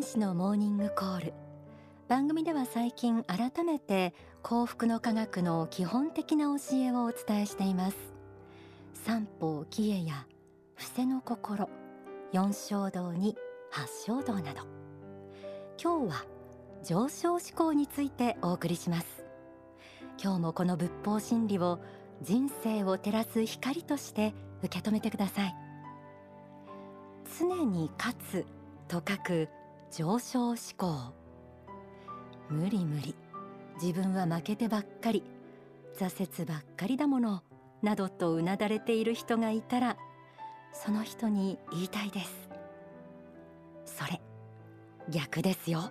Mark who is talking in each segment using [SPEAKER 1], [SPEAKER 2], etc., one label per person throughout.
[SPEAKER 1] 天使のモーニングコール。番組では最近改めて幸福の科学の基本的な教えをお伝えしています。三方喜恵や伏せの心。四衝動に八衝動など。今日は上昇志向についてお送りします。今日もこの仏法真理を人生を照らす光として受け止めてください。常に勝つと書く上昇志向。無理無理。自分は負けてばっかり。挫折ばっかりだもの。などとうなだれている人がいたらその人に言いたいです。それ逆ですよ。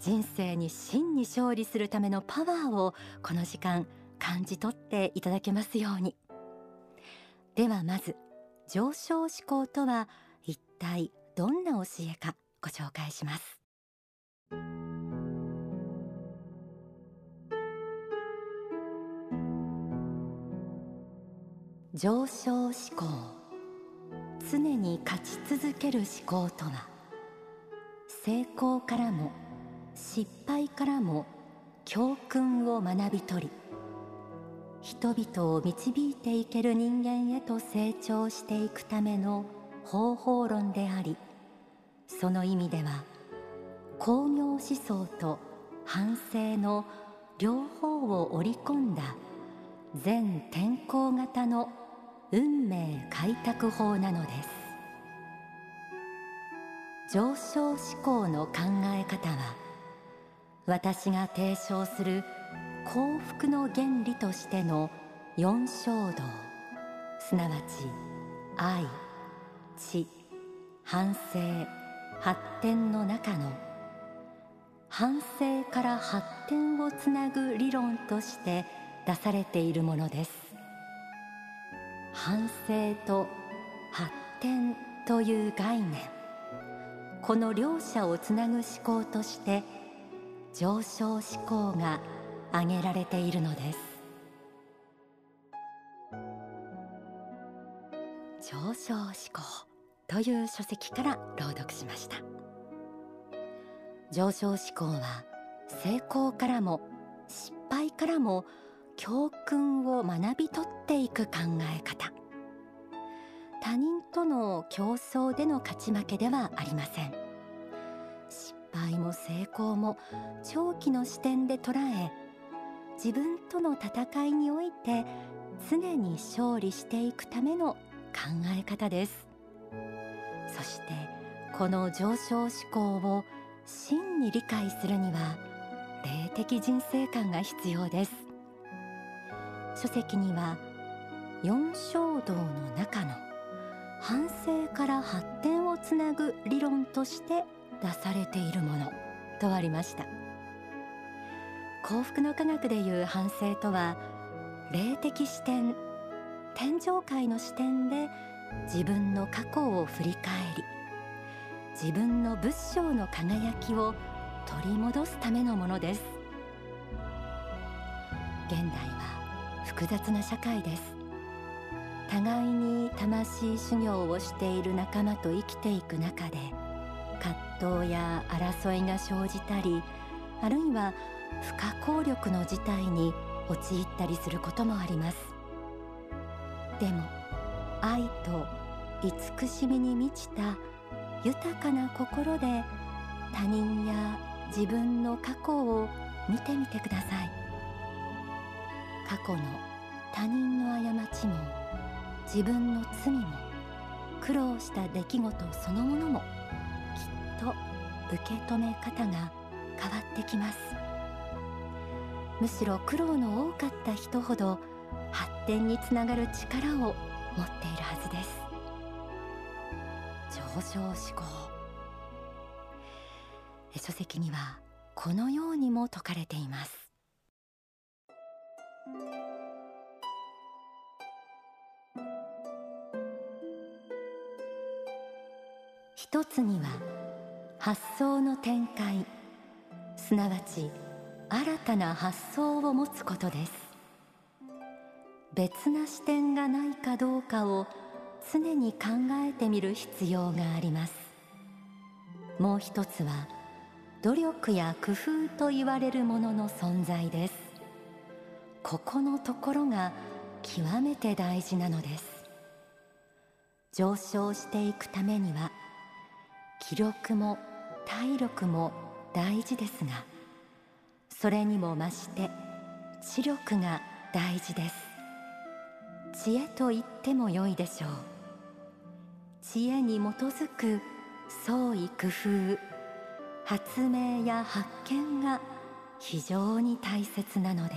[SPEAKER 1] 人生に真に勝利するためのパワーをこの時間感じ取っていただけますように。ではまず上昇志向とは一体どんな教えかご紹介します。上昇志向常に勝ち続ける思考とは成功からも失敗からも教訓を学び取り人々を導いていける人間へと成長していくための方法論でありその意味では工業思想と反省の両方を織り込んだ全天候型の運命開拓法なのです。上昇志向の考え方は私が提唱する幸福の原理としての四衝動すなわち愛。知反省発展の中の反省から発展をつなぐ理論として出されているものです。反省と発展という概念。この両者をつなぐ思考として上昇志向が挙げられているのです。上昇志向という書籍から朗読しました。上昇志向は成功からも失敗からも教訓を学び取っていく考え方。他人との競争での勝ち負けではありません。失敗も成功も長期の視点で捉え自分との戦いにおいて常に勝利していくための考え方です。そしてこの上昇志向を真に理解するには霊的人生観が必要です。書籍には四衝動の中の反省から発展をつなぐ理論として出されているものとありました。幸福の科学でいう反省とは霊的視点天上界の視点で自分の過去を振り返り自分の仏性の輝きを取り戻すためのものです。現代は複雑な社会です。互いに魂修行をしている仲間と生きていく中で葛藤や争いが生じたりあるいは不可抗力の事態に陥ったりすることもあります。でも愛と慈しみに満ちた豊かな心で他人や自分の過去を見てみてください。過去の他人の過ちも自分の罪も苦労した出来事そのものもきっと受け止め方が変わってきます。むしろ苦労の多かった人ほど展につながる力を持っているはずです。上昇志向書籍にはこのようにも説かれています。一つには発想の展開。すなわち新たな発想を持つことです。別な視点がないかどうかを常に考えてみる必要があります。もう一つは努力や工夫と言われるものの存在です。ここのところが極めて大事なのです。上昇していくためには気力も体力も大事ですがそれにも増して知力が大事です。知恵と言っても良いでしょう。知恵に基づく創意工夫発明や発見が非常に大切なので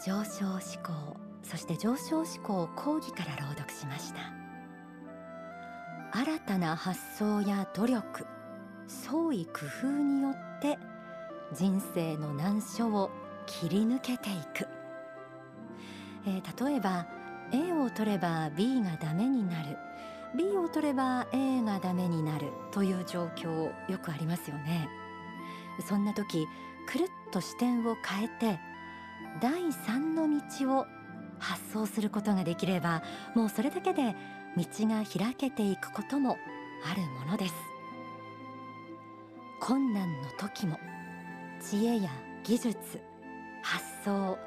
[SPEAKER 1] す。上昇思考そして上昇思考講義から朗読しました。新たな発想や努力創意工夫によって人生の難所を切り抜けていく、えー、例えば A を取れば B がダメになる。B を取れば A がダメになるという状況よくありますよね。そんな時くるっと視点を変えて第三の道を発想することができればもうそれだけで道が開けていくこともあるものです。困難の時も知恵や技術発想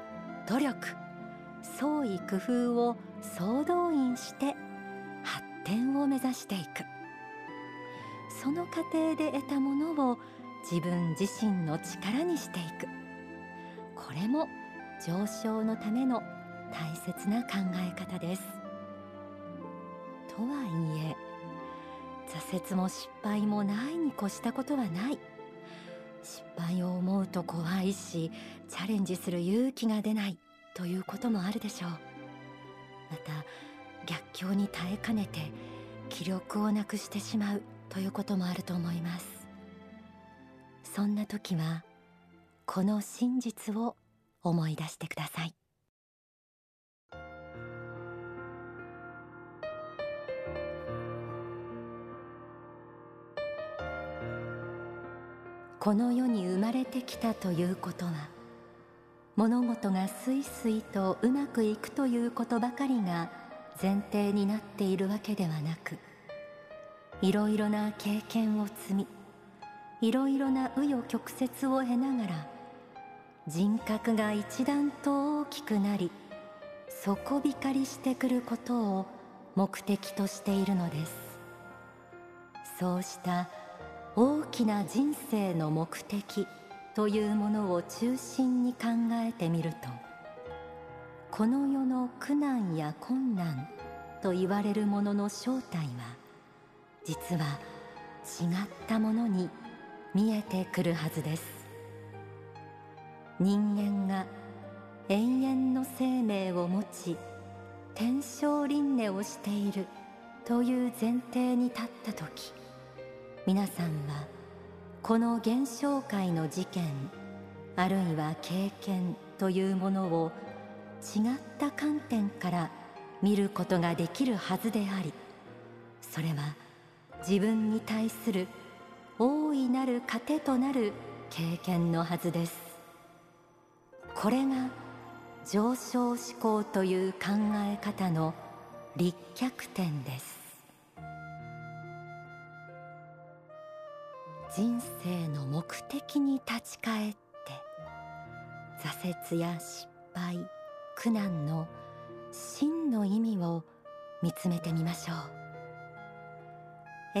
[SPEAKER 1] 努力創意工夫を総動員して発展を目指していく。その過程で得たものを自分自身の力にしていく。これも上昇のための大切な考え方です。とはいえ挫折も失敗もないに越したことはない。失敗を思うと怖いしチャレンジする勇気が出ないということもあるでしょう。また逆境に耐えかねて気力をなくしてしまうということもあると思います。そんな時はこの真実を思い出してください。この世に生まれてきたということは物事がすいすいとうまくいくということばかりが前提になっているわけではなくいろいろな経験を積みいろいろな紆余曲折を経ながら人格が一段と大きくなり底光りしてくることを目的としているのです。そうした大きな人生の目的というものを中心に考えてみるとこの世の苦難や困難と言われるものの正体は実は違ったものに見えてくるはずです。人間が永遠の生命を持ち天正輪廻をしているという前提に立った時皆さんはこの現象界の事件あるいは経験というものを違った観点から見ることができるはずでありそれは自分に対する大いなる糧となる経験のはずです。これが上昇思考という考え方の立脚点です。人生の目的に立ち返って挫折や失敗苦難の真の意味を見つめてみましょう。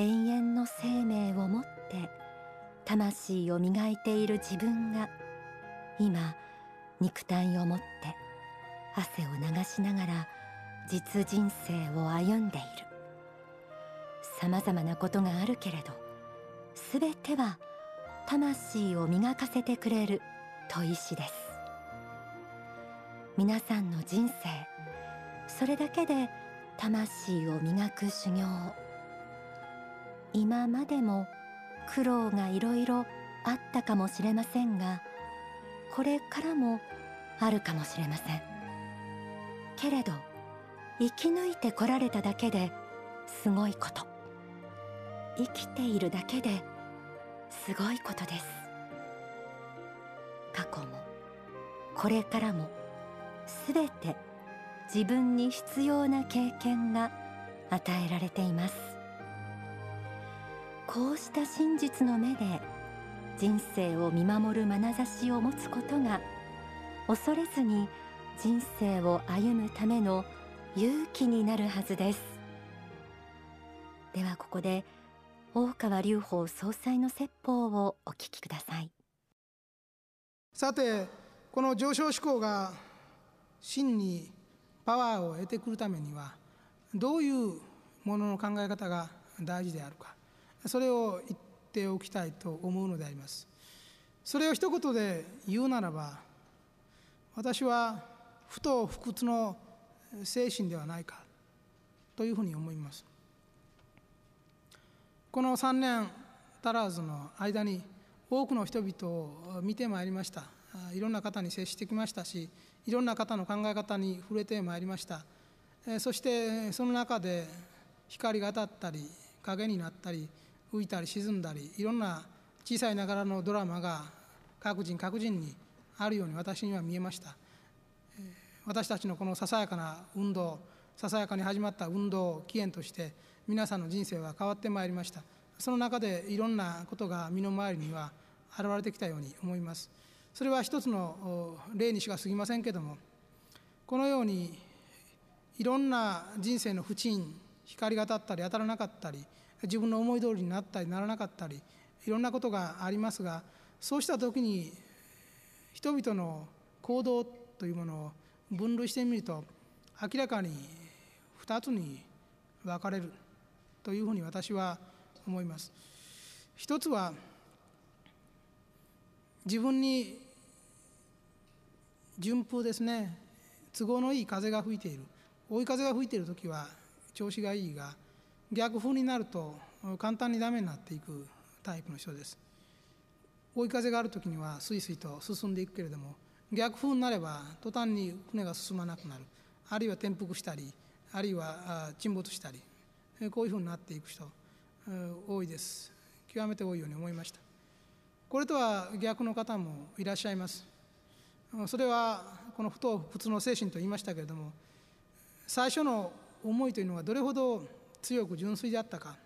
[SPEAKER 1] 永遠の生命をもって魂を磨いている自分が今肉体をもって汗を流しながら実人生を歩んでいる。さまざまなことがあるけれどすべては魂を磨かせてくれる砥石です。皆さんの人生それだけで魂を磨く修行。今までも苦労がいろいろあったかもしれませんがこれからもあるかもしれません。けれど生き抜いてこられただけですごいこと。生きているだけですごいことです。過去もこれからもすべて自分に必要な経験が与えられています。こうした真実の目で人生を見守る眼差しを持つことが恐れずに人生を歩むための勇気になるはずです。ではここで大川隆法総裁の説法をお聞きください。
[SPEAKER 2] さてこの上昇志向が真にパワーを得てくるためにはどういうものの考え方が大事であるかそれを言っておきたいと思うのであります。それを一言で言うならば私は不と不屈の精神ではないかというふうに思います。この3年足らずの間に多くの人々を見てまいりました。いろんな方に接してきましたしいろんな方の考え方に触れてまいりました。そしてその中で光が当たったり影になったり浮いたり沈んだりいろんな小さいながらのドラマが各人各人にあるように私には見えました。私たちのこのささやかな運動ささやかに始まった運動を起源として皆さんの人生は変わってまいりました。その中でいろんなことが身の回りには現れてきたように思います。それは一つの例にしか過ぎませんけどもこのようにいろんな人生の不沈光が当たったり当たらなかったり自分の思い通りになったりならなかったりいろんなことがありますがそうした時に人々の行動というものを分類してみると明らかに2つに分かれる。というふうに私は思います。一つは自分に順風ですね都合のいい風が吹いている。追い風が吹いている時は調子がいいが逆風になると簡単にダメになっていくタイプの人です。追い風がある時にはスイスイと進んでいくけれども逆風になれば途端に船が進まなくなる。あるいは転覆したりあるいは沈没したり。こういうふうになっていく人多いです。極めて多いように思いました。これとは逆の方もいらっしゃいます。それはこの不当不屈の精神と言いましたけれども最初の思いというのはどれほど強く純粋であったか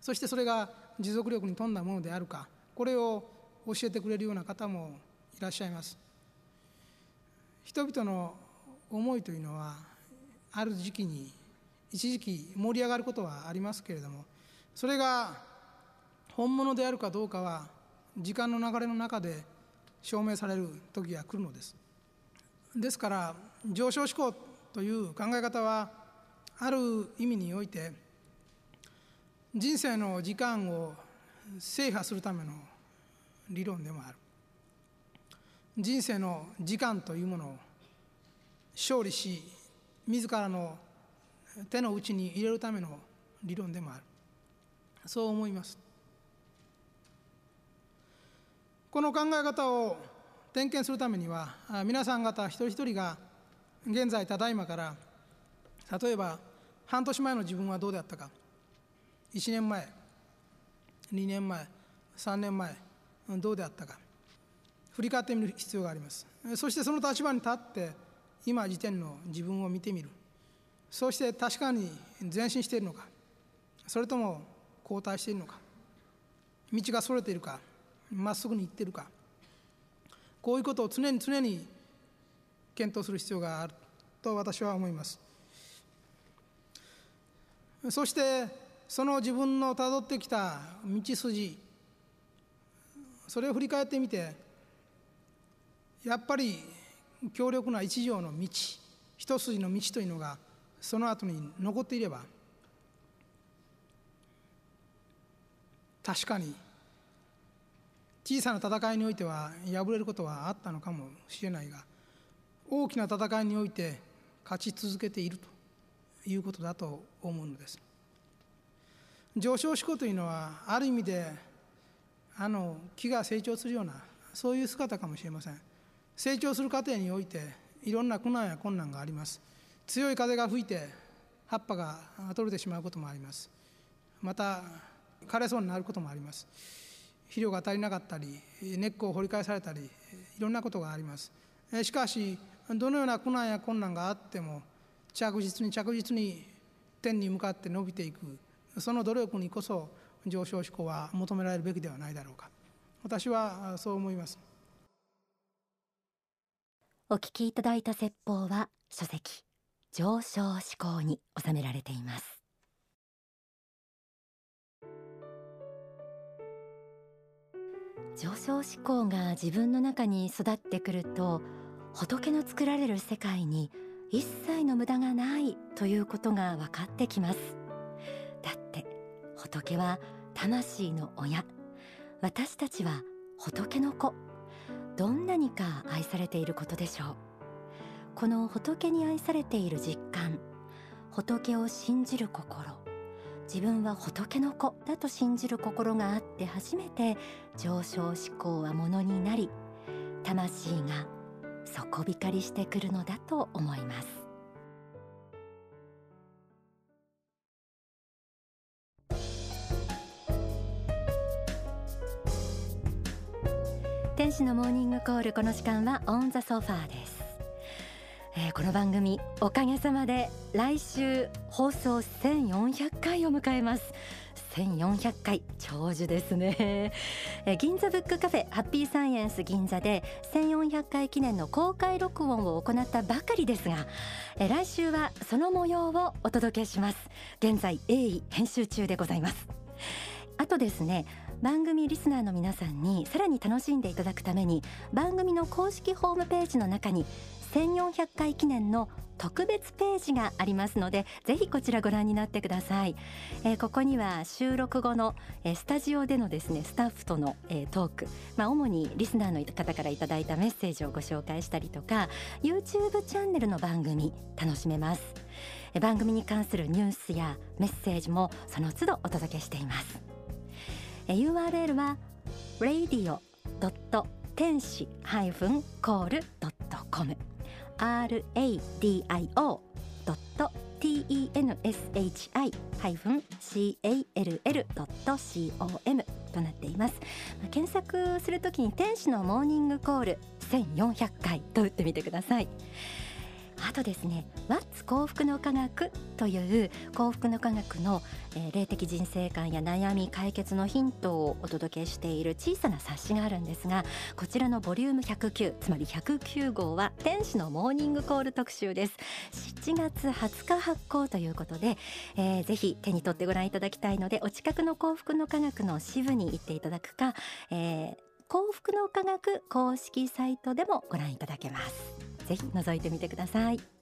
[SPEAKER 2] そしてそれが持続力に富んだものであるかこれを教えてくれるような方もいらっしゃいます。人々の思いというのはある時期に一時期盛り上がることはありますけれどもそれが本物であるかどうかは時間の流れの中で証明される時が来るのです。ですから上昇志向という考え方はある意味において人生の時間を制覇するための理論でもある。人生の時間というものを勝利し自らの手の内に入れるための理論でもある。そう思います。この考え方を点検するためには皆さん方一人一人が現在ただいまから例えば半年前の自分はどうであったか。1年前2年前3年前どうであったか。振り返ってみる必要があります。そしてその立場に立って今時点の自分を見てみる。そして確かに前進しているのかそれとも後退しているのか道がそれているかまっすぐに行っているかこういうことを常に常に検討する必要があると私は思います。そしてその自分のたどってきた道筋それを振り返ってみてやっぱり強力な一条の道一筋の道というのがその後に残っていれば確かに小さな戦いにおいては敗れることはあったのかもしれないが大きな戦いにおいて勝ち続けているということだと思うのです。上昇志向というのはある意味であの木が成長するようなそういう姿かもしれません。成長する過程においていろんな苦難や困難があります。強い風が吹いて葉っぱが取れてしまうこともあります。また枯れそうになることもあります。肥料が足りなかったり根っこを掘り返されたりいろんなことがあります。しかしどのような苦難や困難があっても着実に着実に天に向かって伸びていくその努力にこそ上昇志向は求められるべきではないだろうか。私はそう思います。
[SPEAKER 1] お聞きいただいた説法は書籍。上昇志向に収められています。上昇志向が自分の中に育ってくると仏の作られる世界に一切の無駄がないということが分かってきます。だって仏は魂の親。私たちは仏の子。どんなにか愛されていることでしょう。この仏に愛されている実感。仏を信じる心。自分は仏の子だと信じる心があって初めて上昇志向はものになり魂が底光りしてくるのだと思います。天使のモーニングコールこの時間はオンザソファーです。えー、この番組おかげさまで来週放送1400回を迎えます。1400回長寿ですね、え銀座ブックカフェハッピーサイエンス銀座で1400回記念の公開録音を行ったばかりですが、え来週はその模様をお届けします。現在鋭意編集中でございます。あとですね番組リスナーの皆さんにさらに楽しんでいただくために番組の公式ホームページの中に1400回記念の特別ページがありますのでぜひこちらご覧になってください、えー、ここには収録後の、えー、スタジオでのですねスタッフとの、えー、トーク、まあ、主にリスナーの方からいただいたメッセージをご紹介したりとか YouTube チャンネルの番組楽しめます。え番組に関するニュースやメッセージもその都度お届けしています。URL は radio. 天使 -call.com radio.tenshi-call.com となっています検索するときに天使のモーニングコール1400回と打ってみてくださいあとですね「What's 幸福の科学」という幸福の科学の、えー、霊的人生観や悩み解決のヒントをお届けしている小さな冊子があるんですがこちらのボリューム109つまり109号は天使のモーニングコール特集です。7月20日発行ということで、えー、ぜひ手に取ってご覧いただきたいのでお近くの幸福の科学の支部に行っていただくか、えー、幸福の科学公式サイトでもご覧いただけます。ぜひ覗いてみてください。